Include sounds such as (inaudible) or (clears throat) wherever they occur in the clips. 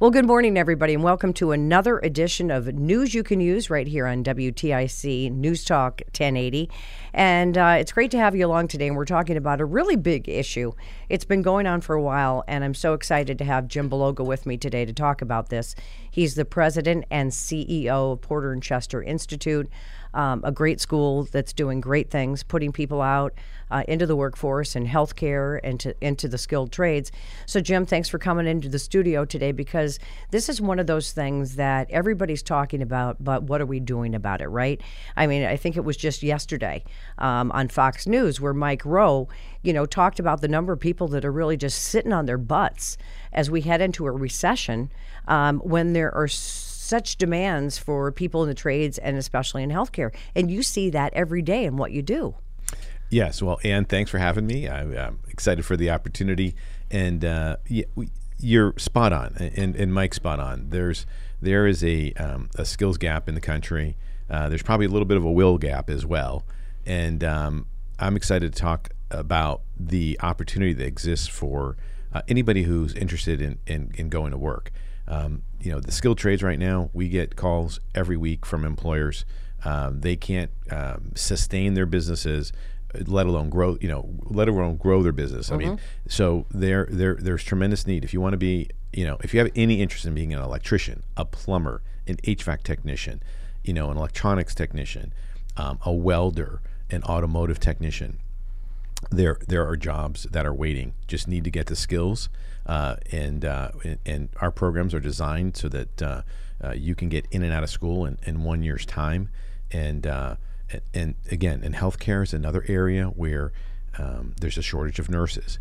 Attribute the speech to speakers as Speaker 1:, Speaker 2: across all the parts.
Speaker 1: Well, good morning, everybody, and welcome to another edition of News You Can Use right here on WTIC News Talk 1080. And uh, it's great to have you along today. And we're talking about a really big issue. It's been going on for a while, and I'm so excited to have Jim Bologa with me today to talk about this. He's the president and CEO of Porter and Chester Institute um, a great school that's doing great things, putting people out uh, into the workforce and healthcare and to, into the skilled trades. So, Jim, thanks for coming into the studio today because this is one of those things that everybody's talking about, but what are we doing about it, right? I mean, I think it was just yesterday um, on Fox News where Mike Rowe, you know, talked about the number of people that are really just sitting on their butts as we head into a recession um, when there are such demands for people in the trades and especially in healthcare. And you see that every day in what you do.
Speaker 2: Yes. Well, Ann, thanks for having me. I'm, I'm excited for the opportunity. And uh, you're spot on, and, and Mike's spot on. There's there is a, um, a skills gap in the country. Uh, there's probably a little bit of a will gap as well. And um, I'm excited to talk about the opportunity that exists for uh, anybody who's interested in, in, in going to work. Um, you know, the skilled trades right now, we get calls every week from employers. Um, they can't um, sustain their businesses, let alone grow. You know, let alone grow their business. Mm-hmm. I mean, mm-hmm. so there, there, there's tremendous need. If you want to be, you know, if you have any interest in being an electrician, a plumber, an HVAC technician, you know, an electronics technician, um, a welder, an automotive technician, there there are jobs that are waiting. Just need to get the skills, uh, and, uh, and, and our programs are designed so that uh, uh you can get in and out of school in, in one year's time. And uh, and again, in healthcare is another area where um, there's a shortage of nurses.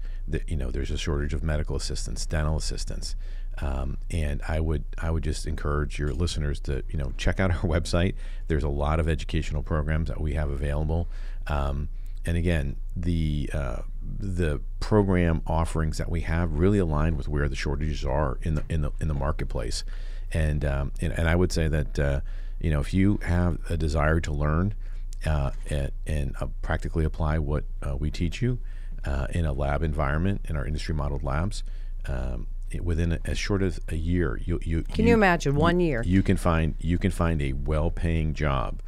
Speaker 2: You know, there's a shortage of medical assistants, dental assistants. Um, and I would I would just encourage your listeners to you know check out (laughs) our website. There's a lot of educational programs that we have available. Um, and again, the uh, the program offerings that we have really align with where the shortages are in the in the in the marketplace, and um, and, and, I would say that uh, you know if you have a desire to learn uh, and, and uh, practically apply what uh, we teach you uh, in a lab environment in our industry modeled labs. Um, within a, as short as a year, you, you
Speaker 1: can you, you imagine one year
Speaker 2: you can find you can find a well-paying job,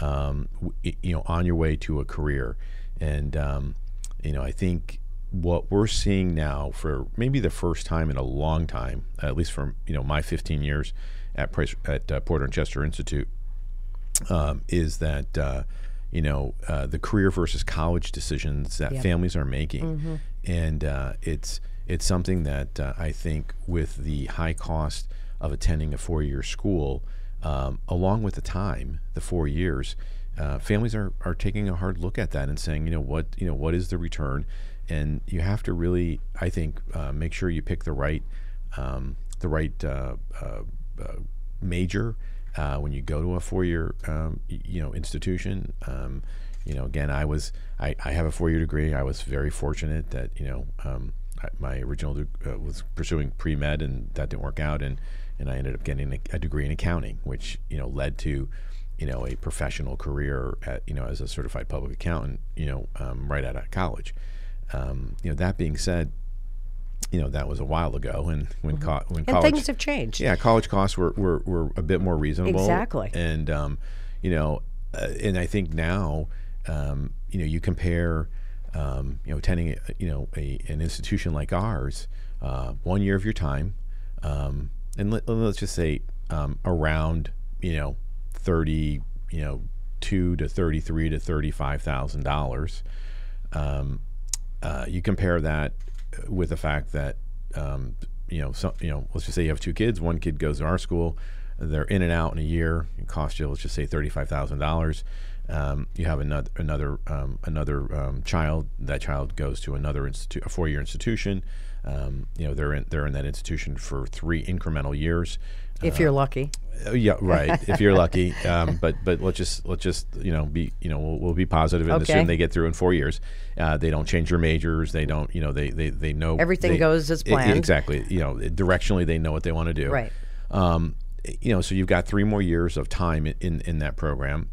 Speaker 2: um, you know, on your way to a career and, um, you know, I think what we're seeing now for maybe the first time in a long time, at least from, you know, my 15 years at, Price, at uh, Porter and Chester Institute, um, is that, uh, you know, uh, the career versus college decisions that yep. families are making. Mm-hmm. And uh, it's, it's something that uh, I think with the high cost of attending a four year school, um, along with the time, the four years, uh, families are, are taking a hard look at that and saying, you know, what you know, what is the return? And you have to really, I think, uh, make sure you pick the right um, the right uh, uh, uh major uh, when you go to a four year um, you know institution. Um, you know, again, I was I, I have a four year degree. I was very fortunate that you know um, I, my original de- was pursuing pre med and that didn't work out, and and I ended up getting a, a degree in accounting, which you know led to you know, a professional career at, you know, as a certified public accountant, you know, um, right out of college. Um, you know, that being said, you know, that was a while ago, and when, mm-hmm. co- when
Speaker 1: and
Speaker 2: college
Speaker 1: things have changed.
Speaker 2: Yeah, college costs were, were, were a bit more reasonable.
Speaker 1: Exactly.
Speaker 2: And um, you know, uh, and I think now, um, you know, you compare, um, you know, attending, a, you know, a, an institution like ours, uh, one year of your time, um, and let, us just say um, around, you know, thirty, you know, two to thirty-three to thirty-five thousand dollars. Um, uh, you compare that with the fact that um, you know, some, you know, let's just say you have two kids. One kid goes to our school. They're in and out in a year. It costs you, let's just say, thirty-five thousand dollars. Um, you have another another um, another um, child. That child goes to another institute, a four-year institution. Um, you know, they're in they're in that institution for three incremental years.
Speaker 1: If you're lucky.
Speaker 2: Uh, yeah, right. if you're lucky, (laughs) um, but but let's just let's just you know be you know we'll, we'll be positive and
Speaker 1: Okay.
Speaker 2: assume they get through in four years. Uh, they don't change their majors. They don't you know they they, they know
Speaker 1: Everything
Speaker 2: they-
Speaker 1: goes as planned.
Speaker 2: exactly. You know directionally they know what they want to do.
Speaker 1: Right.
Speaker 2: Um, you know, so you've got three more years of time in in, in that program,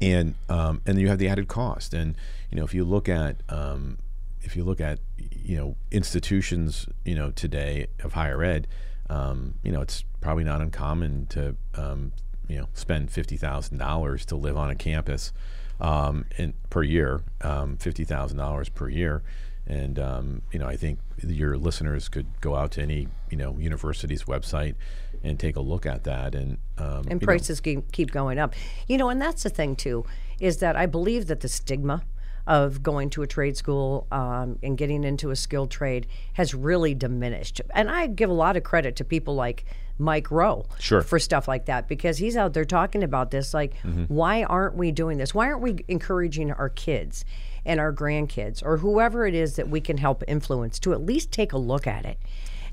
Speaker 2: and um, and then you have the added cost. And you know, if you look at um, if you look at you know institutions you know today of higher ed, um, you know, it's probably not uncommon to um, you know spend fifty thousand dollars to live on a campus um, in, per year, um, fifty thousand dollars per year. And um, you know, I think your listeners could go out to any you know university's website and take a look at that. And um,
Speaker 1: and
Speaker 2: know,
Speaker 1: prices keep, keep going up. You know, and that's the thing too, is that I believe that the stigma of going to a trade school um, and getting into a skilled trade has really diminished. And I give a lot of credit to people like Mike Rowe
Speaker 2: Sure.
Speaker 1: for stuff like that because he's out there talking about this. Like, why aren't we doing this? Why aren't we encouraging our kids and our grandkids or whoever it is that we can help influence to at least take a look at it?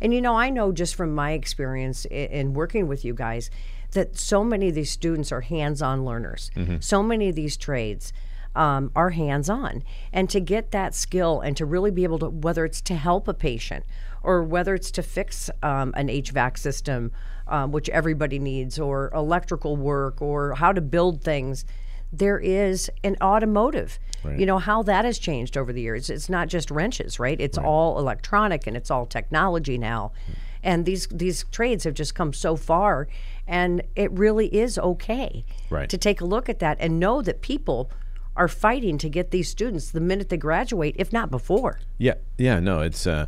Speaker 1: And you know, I know just from my experience in, in working with you guys that so many of these students are hands-on learners. So many of these trades um, are hands-on, and to get that skill and to really be able to, whether it's to help a patient or whether it's to fix um, an HVAC system, um, which everybody needs, or electrical work, or how to build things. There is an automotive. You know how that has changed over the years. It's not just wrenches, right? It's all electronic and it's all technology now. And these these trades have just come so far, and it really is okay
Speaker 2: Right.
Speaker 1: to take a look at that and know that people are fighting to get these students the minute they graduate, if not before.
Speaker 2: Yeah, yeah, no, it's uh,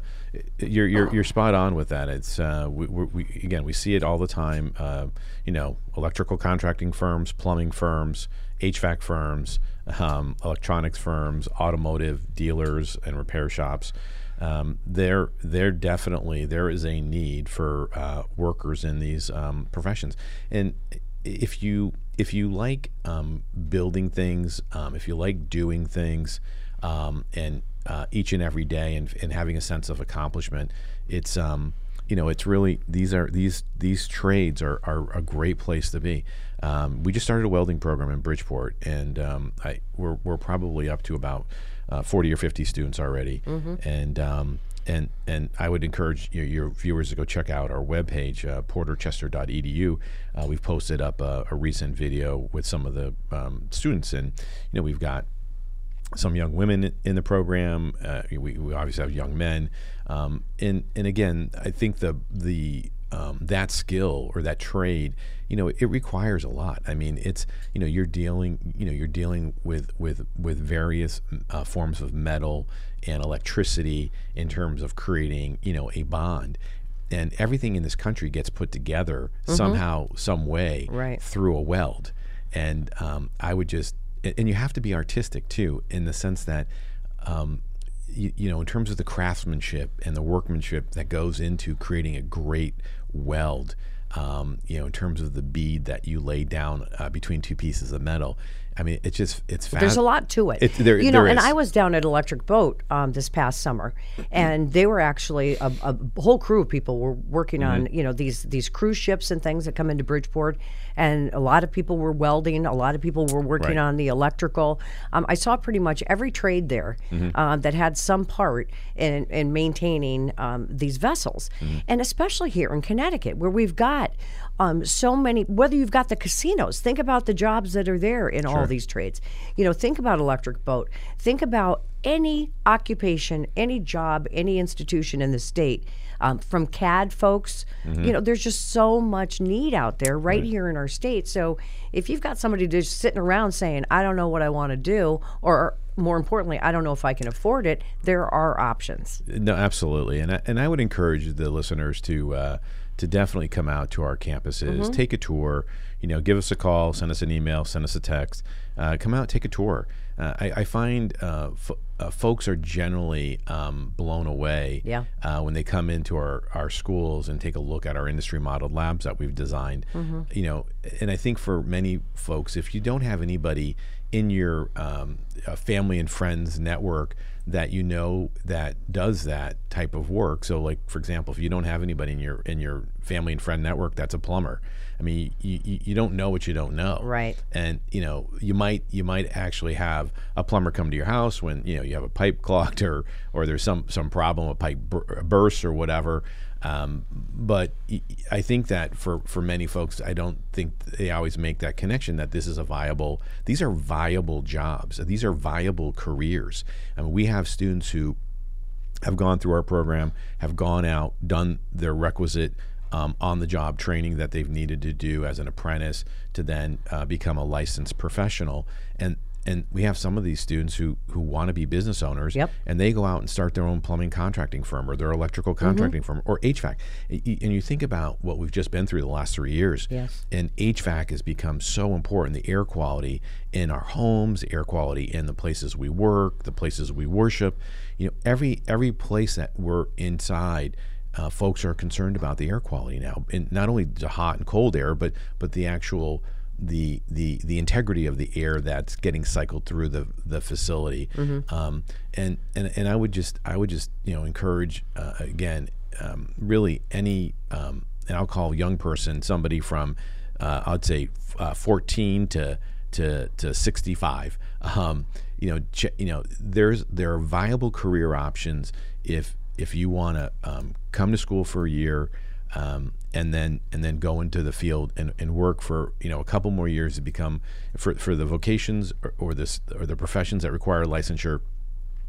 Speaker 2: you're you're you're spot on with that. It's uh, we, we, again we see it all the time. Uh, you know, electrical contracting firms, plumbing firms, HVAC firms, um, electronics firms, automotive dealers, and repair shops. Um, there, there definitely there is a need for uh, workers in these um, professions, and if you if you like um, building things, um, if you like doing things, um, and uh, each and every day, and, and having a sense of accomplishment, it's um, you know it's really these are these these trades are, are a great place to be. Um, we just started a welding program in Bridgeport, and um, I we're we're probably up to about uh, forty or fifty students already, and um, and and I would encourage your, your viewers to go check out our webpage, uh, porterchester.edu. Uh, we've posted up a, a recent video with some of the um, students, and you know we've got some young women in the program. Uh, we, we obviously have young men, um, and and again, I think the the um, that skill or that trade, you know, it requires a lot. I mean, it's you know you're dealing you know you're dealing with with with various uh, forms of metal and electricity in terms of creating you know a bond. And everything in this country gets put together somehow, some way,
Speaker 1: Right.
Speaker 2: through a weld. And um, I would just, and and you have to be artistic too, in the sense that, um, you, you know, in terms of the craftsmanship and the workmanship that goes into creating a great weld, um, you know, in terms of the bead that you lay down uh, between two pieces of metal. I mean, it's just, it's fast.
Speaker 1: There's a lot to it.
Speaker 2: It- there-
Speaker 1: you know, and
Speaker 2: is.
Speaker 1: I was down at Electric Boat um, this past summer, and they were actually a, a whole crew of people were working on
Speaker 2: Mm-hmm.
Speaker 1: you know these these cruise ships and things that come into Bridgeport, and a lot of people were welding, a lot of people were working
Speaker 2: Right.
Speaker 1: on the electrical. Um, I saw pretty much every trade there
Speaker 2: Mm-hmm.
Speaker 1: uh, that had some part in in maintaining um, these vessels,
Speaker 2: Mm-hmm.
Speaker 1: and especially here in Connecticut, where we've got Um, so many, whether you've got the casinos, think about the jobs that are there in all these trades. You know, think about electric boat. Think about any occupation, any job, any institution in the state. Um, from CAD folks, you know, there's just so much need out there right, here in our state. So if you've got somebody just sitting around saying, I don't know what I want to do, or more importantly, I don't know if I can afford it, there are options.
Speaker 2: No, absolutely, and I, and I would encourage the listeners to uh, to definitely come out to our campuses, take a tour. You know, give us a call, send us an email, send us a text. Uh, come out, take a tour. Uh, I, I find uh, f- uh, folks are generally um, blown away
Speaker 1: Yeah.
Speaker 2: uh, when they come into our, our schools and take a look at our industry modeled labs that we've designed. You know, and I think for many folks, if you don't have anybody in your um, family and friends network that you know that does that type of work. So, like for example, if you don't have anybody in your in your family and friend network that's a plumber, I mean, you, you, you don't know what you don't know,
Speaker 1: Right.
Speaker 2: And you know, you might you might actually have a plumber come to your house when you know you have a pipe (laughs) clogged or or there's some some problem, a pipe bur- bursts or whatever. Um, but I think that for, for many folks, I don't think they always make that connection that this is a viable, these are viable jobs. These are viable careers. I mean, we have students who have gone through our program, have gone out, done their requisite um, on the job training that they've needed to do as an apprentice to then uh, become a licensed professional. And and we have some of these students who who want to be business owners,
Speaker 1: Yep.
Speaker 2: and they go out and start their own plumbing contracting firm or their electrical
Speaker 1: Mm-hmm.
Speaker 2: contracting firm or HVAC. And you think about what we've just been through the last three years,
Speaker 1: Yes.
Speaker 2: and HVAC has become so important. The air quality in our homes, the air quality in the places we work, the places we worship. You know, every every place that we're inside, uh, folks are concerned about the air quality now, and not only the hot and cold air, but but the actual the the the integrity of the air that's getting cycled through the the facility. Um, and and and I would just I would just you know encourage uh, again um, really any um, and I'll call young person somebody from uh, I'd say f- uh, 14 to to to 65. Um, you know, ch- you know, there's there are viable career options if if you want to um, come to school for a year. Um, and then and then go into the field and, and work for you know a couple more years to become for, for the vocations or, or this or the professions that require licensure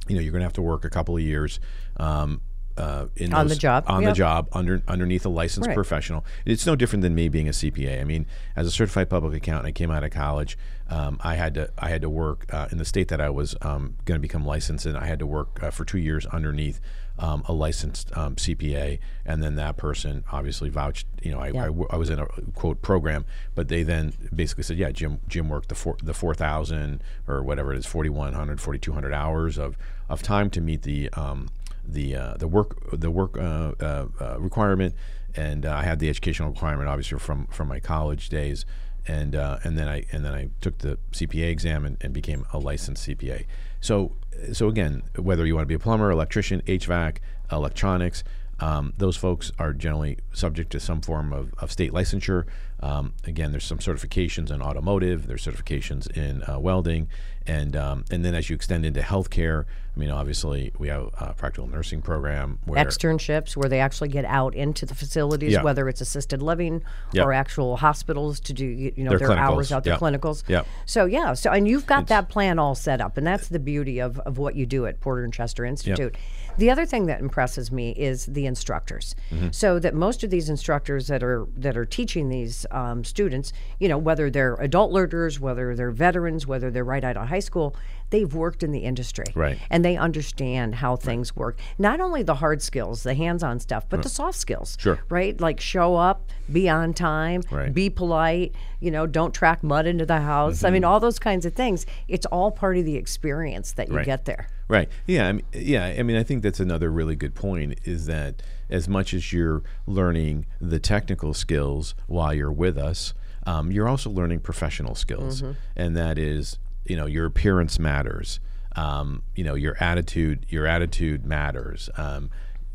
Speaker 2: you know you're going to have to work a couple of years um, uh, in
Speaker 1: On the job,
Speaker 2: on
Speaker 1: yep.
Speaker 2: the job under underneath a licensed
Speaker 1: Right.
Speaker 2: professional. It's no different than me being a CPA. I mean, as a certified public accountant, I came out of college. Um, I had to I had to work uh, in the state that I was um, going to become licensed in. I had to work uh, for two years underneath um, a licensed um, CPA, and then that person obviously vouched. You know, I,
Speaker 1: Yeah.
Speaker 2: I w- I was in a quote program, but they then basically said, yeah, Jim Jim worked the four the four thousand or whatever it is, 4,100, 4,200 hours of of time to meet the um, the uh, the work the work uh, uh, uh, requirement, and uh, I had the educational requirement obviously from from my college days, and uh, and then I and then I took the CPA exam and, and became a licensed CPA. So so again, whether you want to be a plumber, electrician, HVAC, electronics. Um, those folks are generally subject to some form of, of state licensure. Um, again, there's some certifications in automotive, there's certifications in welding, and um, and then as you extend into healthcare, I mean, obviously we have a practical nursing program where
Speaker 1: externships where they actually get out into the facilities,
Speaker 2: Yeah.
Speaker 1: whether it's assisted living or actual hospitals to do you know
Speaker 2: Their
Speaker 1: their, hours out, their
Speaker 2: yep.
Speaker 1: clinicals.
Speaker 2: Yep.
Speaker 1: So yeah, so and you've got that plan all set up, and that's the beauty of, of what you do at Porter and Chester Institute. The other thing that impresses me is the instructors.
Speaker 2: Mm-hmm.
Speaker 1: So that most of these instructors that are that are teaching these um, students, you know, whether they're adult learners, whether they're veterans, whether they're right out of high school, they've worked in the industry,
Speaker 2: Right.
Speaker 1: and they understand how things work. Not only the hard skills, the hands-on stuff, but the mm. soft skills.
Speaker 2: Sure.
Speaker 1: Right? Like show up, be on time,
Speaker 2: Right.
Speaker 1: be polite, you know, don't track mud into the house. I mean, mm-hmm. all those kinds of things. It's all part of the experience that you
Speaker 2: Right.
Speaker 1: get there.
Speaker 2: Right. Yeah. I mean, yeah. I mean, I think that's another really good point. Is that as much as you're learning the technical skills while you're with us, um, you're also learning professional skills, mm-hmm. and that is, you know, your appearance matters. Um, you know, your attitude. Your attitude matters. Um,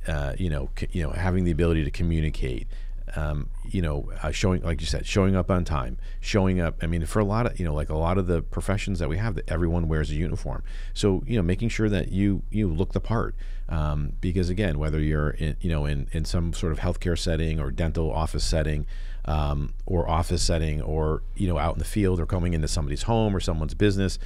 Speaker 2: uh, you know, c- you know, having the ability to communicate. um, you know, uh, showing, like you said, showing up on time, showing up. I mean, for a lot of, you know, like a lot of the professions that we have, that everyone wears a uniform. So, you know, making sure that you you look the part. Um, because again, whether you're in, you know, in in some sort of healthcare setting or dental office setting, um, or office setting, or you know, out in the field, or coming into somebody's home or someone's business,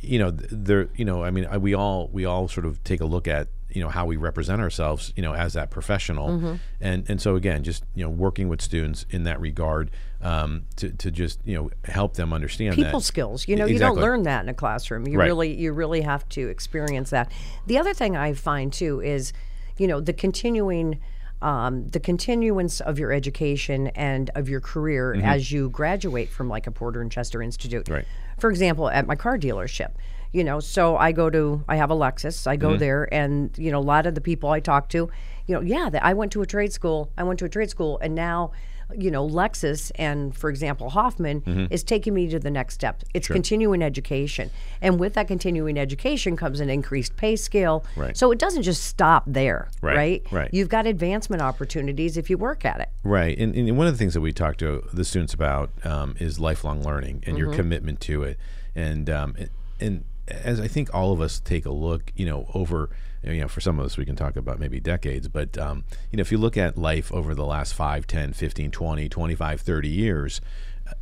Speaker 2: you know, there, you know, I mean, we all we all sort of take a look at you know how we represent ourselves you know as that professional
Speaker 1: Mm-hmm.
Speaker 2: and and so again just you know working with students in that regard um, to, to just you know help them understand
Speaker 1: people
Speaker 2: that.
Speaker 1: skills. You know, you don't learn that in a classroom. You
Speaker 2: Right.
Speaker 1: really you really have to experience that. The other thing I find too is, you know, the continuing um, the continuance of your education and of your career as you graduate from like a Porter and Chester Institute.
Speaker 2: Mm-hmm. Right.
Speaker 1: For example, at my car dealership, you know, so I go to I have a Lexus. I
Speaker 2: Mm-hmm.
Speaker 1: go there, and you know, a lot of the people I talk to, you know, yeah, that I went to a trade school. I went to a trade school, and now. You know, Lexus and, for example, Hoffman
Speaker 2: Mm-hmm.
Speaker 1: is taking me to the next step. It's continuing education. And with that continuing education comes an increased pay scale.
Speaker 2: Right.
Speaker 1: So it doesn't just stop there,
Speaker 2: Right,
Speaker 1: right?
Speaker 2: right.
Speaker 1: You've got advancement opportunities if you work at it.
Speaker 2: Right, and, and one of the things that we talk to the students about um, is lifelong learning and your commitment to it, and um, and- and as I think all of us take a look, you know, over you know, for some of us we can talk about maybe decades, but um, you know, if you look at life over the last 5, 10, 15, 20, 25, 30 years,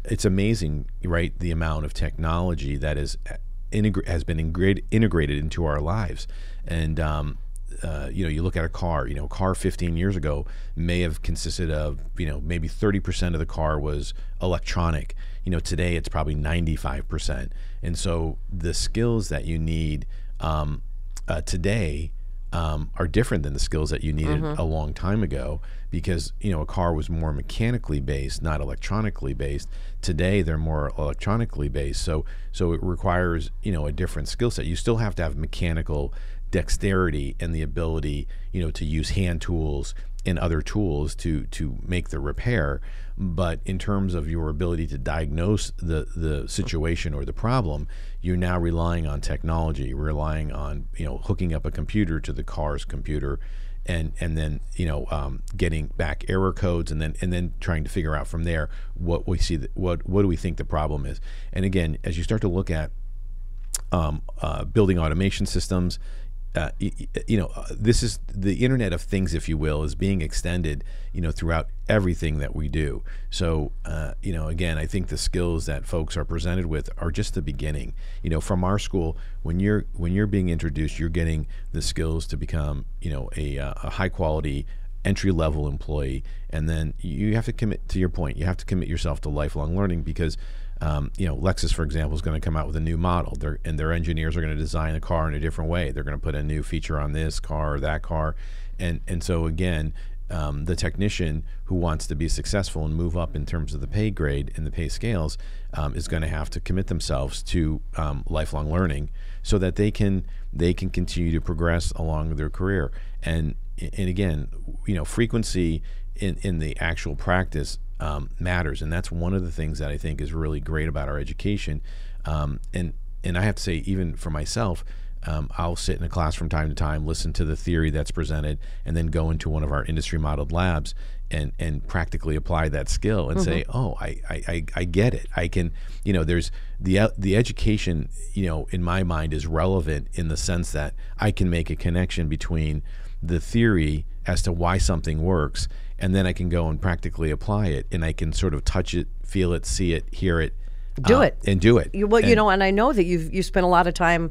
Speaker 2: it's amazing, right? The amount of technology that is uh, integra- has been ingre- integrated into our lives, and um, uh, you know, you look at a car, you know, a car 15 years ago may have consisted of, you know, maybe 30% of the car was electronic. You know, today it's probably 95%. And so the skills that you need um, uh, today um, are different than the skills that you needed a long time ago because, you know, a car was more mechanically based, not electronically based. Today they're more electronically based. So, so it requires, you know, a different skill set. You still have to have mechanical dexterity and the ability, you know, to use hand tools and other tools to to make the repair. But in terms of your ability to diagnose the the situation or the problem, you're now relying on technology, relying on you know hooking up a computer to the car's computer. And, and then you know um, getting back error codes and then and then trying to figure out from there what we see that, what what do we think the problem is and again as you start to look at um, uh, building automation systems. Uh, y- you know, uh, this is the Internet of Things, if you will, is being extended, you know, throughout everything that we do. So, uh, you know, again, I think the skills that folks are presented with are just the beginning. You know, from our school, when you're when you're being introduced, you're getting the skills to become, you know, a, uh, a high quality entry level employee, and then you have to commit to your point. You have to commit yourself to lifelong learning because um, you know, Lexus, for example, is going to come out with a new model. They're, and their engineers are going to design a car in a different way. They're going to put a new feature on this car or that car, and and so again, um, the technician who wants to be successful and move up in terms of the pay grade and the pay scales um, is going to have to commit themselves to um, lifelong learning so that they can they can continue to progress along their career. And and again, you know, frequency in in the actual practice um, matters, and that's one of the things that I think is really great about our education. Um, and and I have to say, even for myself, um, I'll sit in a class from time to time, listen to the theory that's presented, and then go into one of our industry modeled labs and and practically apply that skill and say, oh, I, I, I, I get it. I can, you know, there's the uh, the education, you know, in my mind is relevant in the sense that I can make a connection between the theory as to why something works, and then I can go and practically apply it, and I can sort of touch it, feel it, see it, hear it,
Speaker 1: Do
Speaker 2: uh,
Speaker 1: it.
Speaker 2: and do it.
Speaker 1: You, well, you know, and I know that you've you spent a lot of time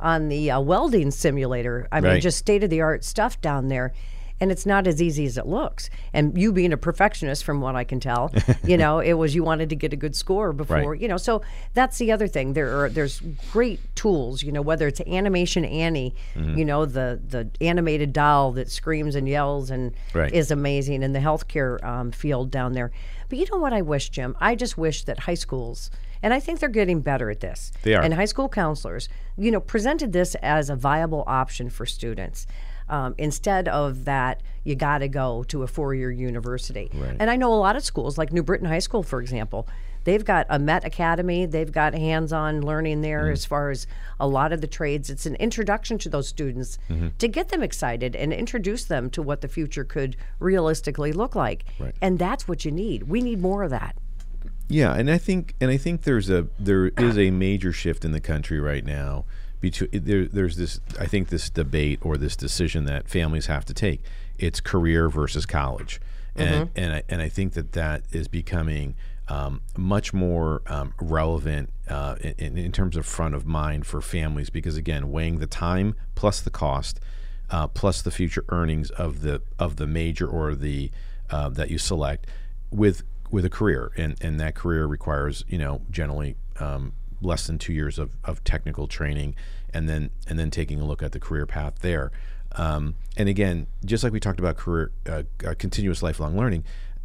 Speaker 1: on the uh, welding simulator. I mean,
Speaker 2: Right.
Speaker 1: just state of the art stuff down there. And it's not as easy as it looks. And you being a perfectionist, from what I can tell, (laughs) you know, it was you wanted to get a good score before,
Speaker 2: Right.
Speaker 1: you know. So that's the other thing. There are there's great tools, you know, whether it's Animation Annie,
Speaker 2: Mm-hmm.
Speaker 1: you know, the the animated doll that screams and yells and
Speaker 2: Right.
Speaker 1: is amazing in the healthcare um, field down there. But you know what I wish, Jim? I just wish that high schools, and I think they're getting better at this.
Speaker 2: They are.
Speaker 1: And high school counselors, you know, presented this as a viable option for students. Um, instead of that, you got to go to a four-year university.
Speaker 2: Right.
Speaker 1: And I know a lot of schools, like New Britain High School, for example, They've got a Met Academy. They've got hands-on learning there
Speaker 2: Mm-hmm.
Speaker 1: as far as a lot of the trades. It's an introduction to those students
Speaker 2: Mm-hmm.
Speaker 1: to get them excited and introduce them to what the future could realistically look like.
Speaker 2: Right.
Speaker 1: And that's what you need. We need more of that.
Speaker 2: Yeah, and I think and I think there's a there is a major shift in the country right now. Between there, there's this I think this debate or this decision that families have to take. It's career versus college, and and I, and I think that that is becoming um, much more um, relevant uh, in, in terms of front of mind for families because again, weighing the time plus the cost, uh, plus the future earnings of the of the major or the uh, that you select with with a career, and and that career requires you know generally um, less than two years of, of technical training, and then and then taking a look at the career path there. Um, and again, just like we talked about career uh, uh, continuous lifelong learning,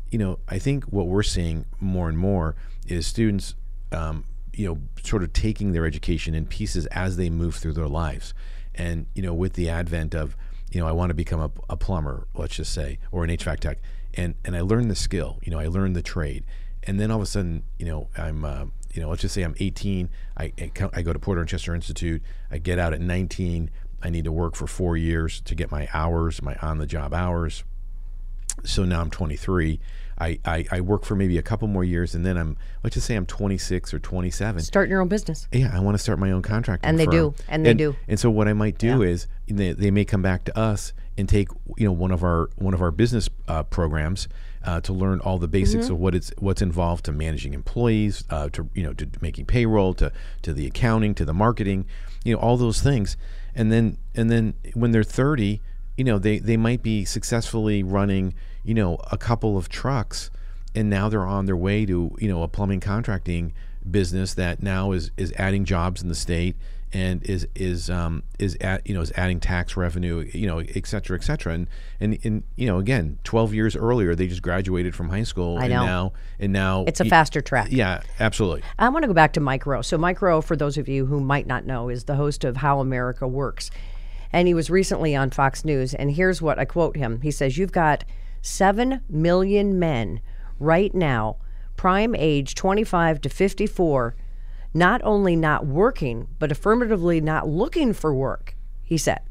Speaker 2: you know, I think what we're seeing more and more is students, um, you know, sort of taking their education in pieces as they move through their lives, and you know, with the advent of you know, I want to become a, a plumber, let's just say, or an HVAC tech, and and I learned the skill, you know, I learned the trade, and then all of a sudden, you know, I'm, uh, you know, let's just say I'm 18, I I, go to Porter and Chester Institute, I get out at 19, I need to work for four years to get my hours, my on-the-job hours. So now I'm 23. I, I, I work for maybe a couple more years, and then I'm let's just say I'm 26 or 27
Speaker 1: Starting your own business.
Speaker 2: yeah, I want to start my own contract.
Speaker 1: And they
Speaker 2: firm.
Speaker 1: do, and they do.
Speaker 2: And so what I might do is they, they may come back to us and take you know one of our one of our business uh, programs uh, to learn all the basics
Speaker 1: Mm-hmm.
Speaker 2: of what it's what's involved to managing employees, uh, to you know to making payroll, to to the accounting, to the marketing, you know all those things, and then and then when they're 30, you know they they might be successfully running you know a couple of trucks and now they're on their way to you know a plumbing contracting business that now is is adding jobs in the state and is is um, is at you know is adding tax revenue you know et cetera et cetera and and, and you know again 12 years earlier they just graduated from high school
Speaker 1: I
Speaker 2: and
Speaker 1: know.
Speaker 2: now and now
Speaker 1: It's a faster track.
Speaker 2: yeah absolutely
Speaker 1: I want to go back to Mike Rowe. So, Mike Rowe, for those of you who might not know, is the host of How America Works. And he was recently on Fox News. And here's what I quote him He says, You've got 7 million men right now, prime age 25 to 54, not only not working, but affirmatively not looking for work, he said,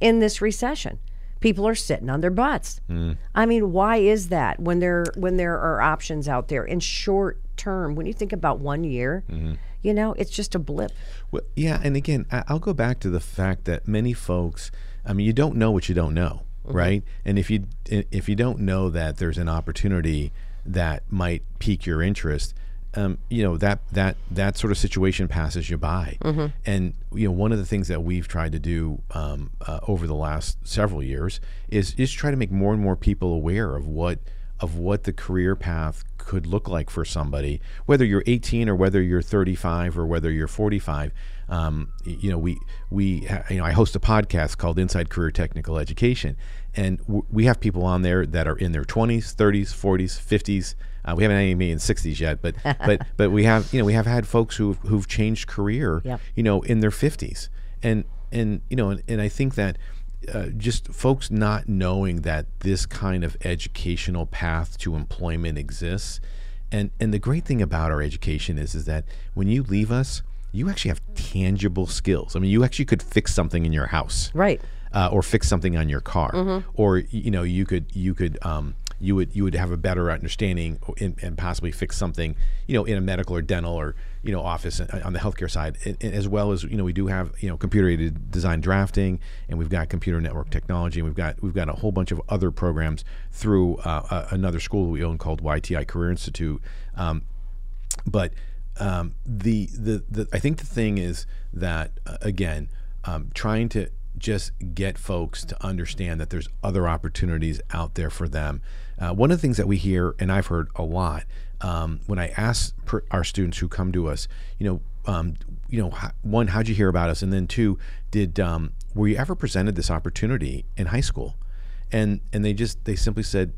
Speaker 1: in this recession. People are sitting on their butts. Mm. I mean, why is that when there when there are options out there in short term? When you think about one year, mm-hmm. you know, it's just a blip.
Speaker 2: Well, yeah, and again, I'll go back to the fact that many folks, I mean, you don't know what you don't know, mm-hmm. right? And if you if you don't know that there's an opportunity that might pique your interest, um, you know that that that sort of situation passes you by. And you know, one of the things that we've tried to do um, uh, over the last several years is is try to make more and more people aware of what of what the career path could look like for somebody, whether you're 18 or whether you're 35 or whether you're 45. Um, you know, we we you know I host a podcast called Inside Career Technical Education, and w- we have people on there that are in their 20s, 30s, 40s, 50s. Uh, we haven't had any in 60s yet, but (laughs) but but we have you know we have had folks who who've changed career,
Speaker 1: Yep.
Speaker 2: you know, in their 50s, and and you know, and, and I think that uh, just folks not knowing that this kind of educational path to employment exists. And and the great thing about our education is is that when you leave us, you actually have tangible skills. I mean, you actually could fix something in your house,
Speaker 1: Right.
Speaker 2: Uh, or fix something on your car, or you know, you could you could um, you would you would have a better understanding and, and possibly fix something, you know, in a medical or dental or you know office uh, on the healthcare side, and, and as well as you know we do have you know computer aided design drafting, and we've got computer network technology, and we've got we've got a whole bunch of other programs through uh, another school we own called YTI Career Institute. Um, but um, the, the the I think the thing is that uh, again, um, trying to just get folks to understand that there's other opportunities out there for them. Uh, one of the things that we hear, and I've heard a lot, um, when I ask per, our students who come to us, you know, um, you know, one, how'd you hear about us, and then two, did um, were you ever presented this opportunity in high school? And and they just they simply said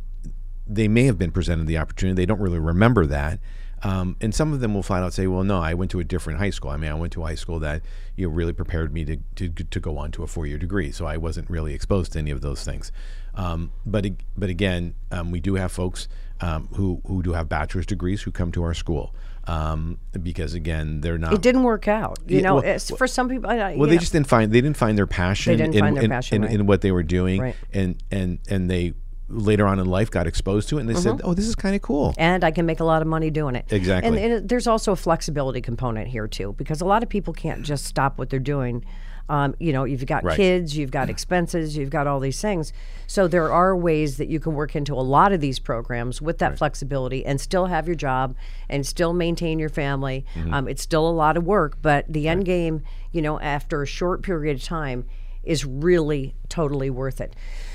Speaker 2: they may have been presented the opportunity. They don't really remember that. Um, and some of them will flat out say, "Well, no, I went to a different high school. I mean, I went to a high school that you know really prepared me to to, to go on to a four year degree, so I wasn't really exposed to any of those things." Um, but but again, um, we do have folks um, who who do have bachelor's degrees who come to our school um, because again they're not
Speaker 1: It didn't work out. You
Speaker 2: Yeah,
Speaker 1: know,
Speaker 2: well-
Speaker 1: it's, for some people, I-
Speaker 2: well they
Speaker 1: know,
Speaker 2: just didn't find they didn't find their passion They
Speaker 1: didn't
Speaker 2: in,
Speaker 1: find their
Speaker 2: in,
Speaker 1: passion,
Speaker 2: in,
Speaker 1: right.
Speaker 2: in what they were doing
Speaker 1: Right.
Speaker 2: and and and they later on in life got exposed to it and they said oh this is kind of cool
Speaker 1: and I can make a lot of money doing it.
Speaker 2: Exactly.
Speaker 1: And, and it- there's also a flexibility component here too, because a lot of people can't just stop what they're doing. Um, you know, you've got
Speaker 2: Right.
Speaker 1: kids, you've got (clears throat) expenses, you've got all these things. So there are ways that you can work into a lot of these programs with that flexibility and still have your job and still maintain your family.
Speaker 2: Mm-hmm.
Speaker 1: Um, it's still a lot of work, but the end game, you know, after a short period of time, is really totally worth it.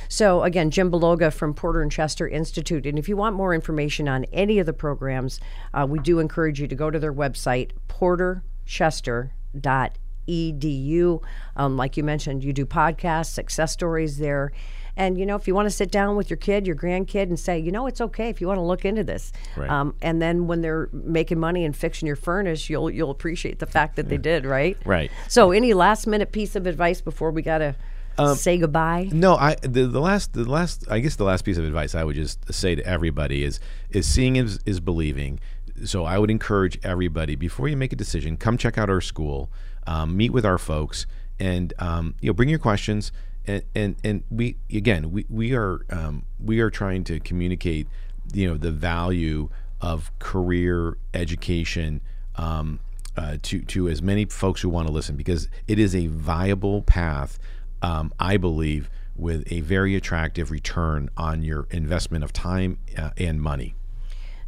Speaker 1: So again, Jim Bologa from Porter and Chester Institute, and if you want more information on any of the programs, uh, we do encourage you to go to their website, porterchester.edu. Um, like you mentioned, you do podcasts, success stories there. And you know, if you want to sit down with your kid, your grandkid, and say, you know, it's okay if you want to look into this.
Speaker 2: Right.
Speaker 1: Um, and then when they're making money and fixing your furnace, you'll you'll appreciate the fact that they did, right?
Speaker 2: Right.
Speaker 1: So, any last minute piece of advice before we gotta
Speaker 2: Um,
Speaker 1: say goodbye?
Speaker 2: No, I the, the last the last I guess the last piece of advice I would just say to everybody is is seeing is is believing. So I would encourage everybody before you make a decision, come check out our school, um, meet with our folks, and um, you know bring your questions. And, and and we again we we are um, we are trying to communicate you know the value of career education um, uh, to to as many folks who want to listen because it is a viable path um, I believe, with a very attractive return on your investment of time uh, and money.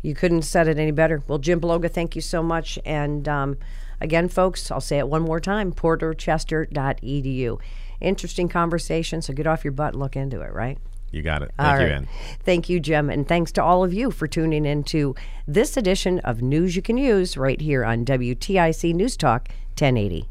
Speaker 1: You couldn't said it any better. Well, Jim Bologa, thank you so much. And um, again, folks, I'll say it one more time porterchester.edu. Interesting conversation, so get off your butt and look into it, right?
Speaker 2: You got it.
Speaker 1: All
Speaker 2: Thank you,
Speaker 1: right.
Speaker 2: Ann.
Speaker 1: Thank you, Jim. And thanks to all of you for tuning in to this edition of News You Can Use right here on WTIC News Talk 1080.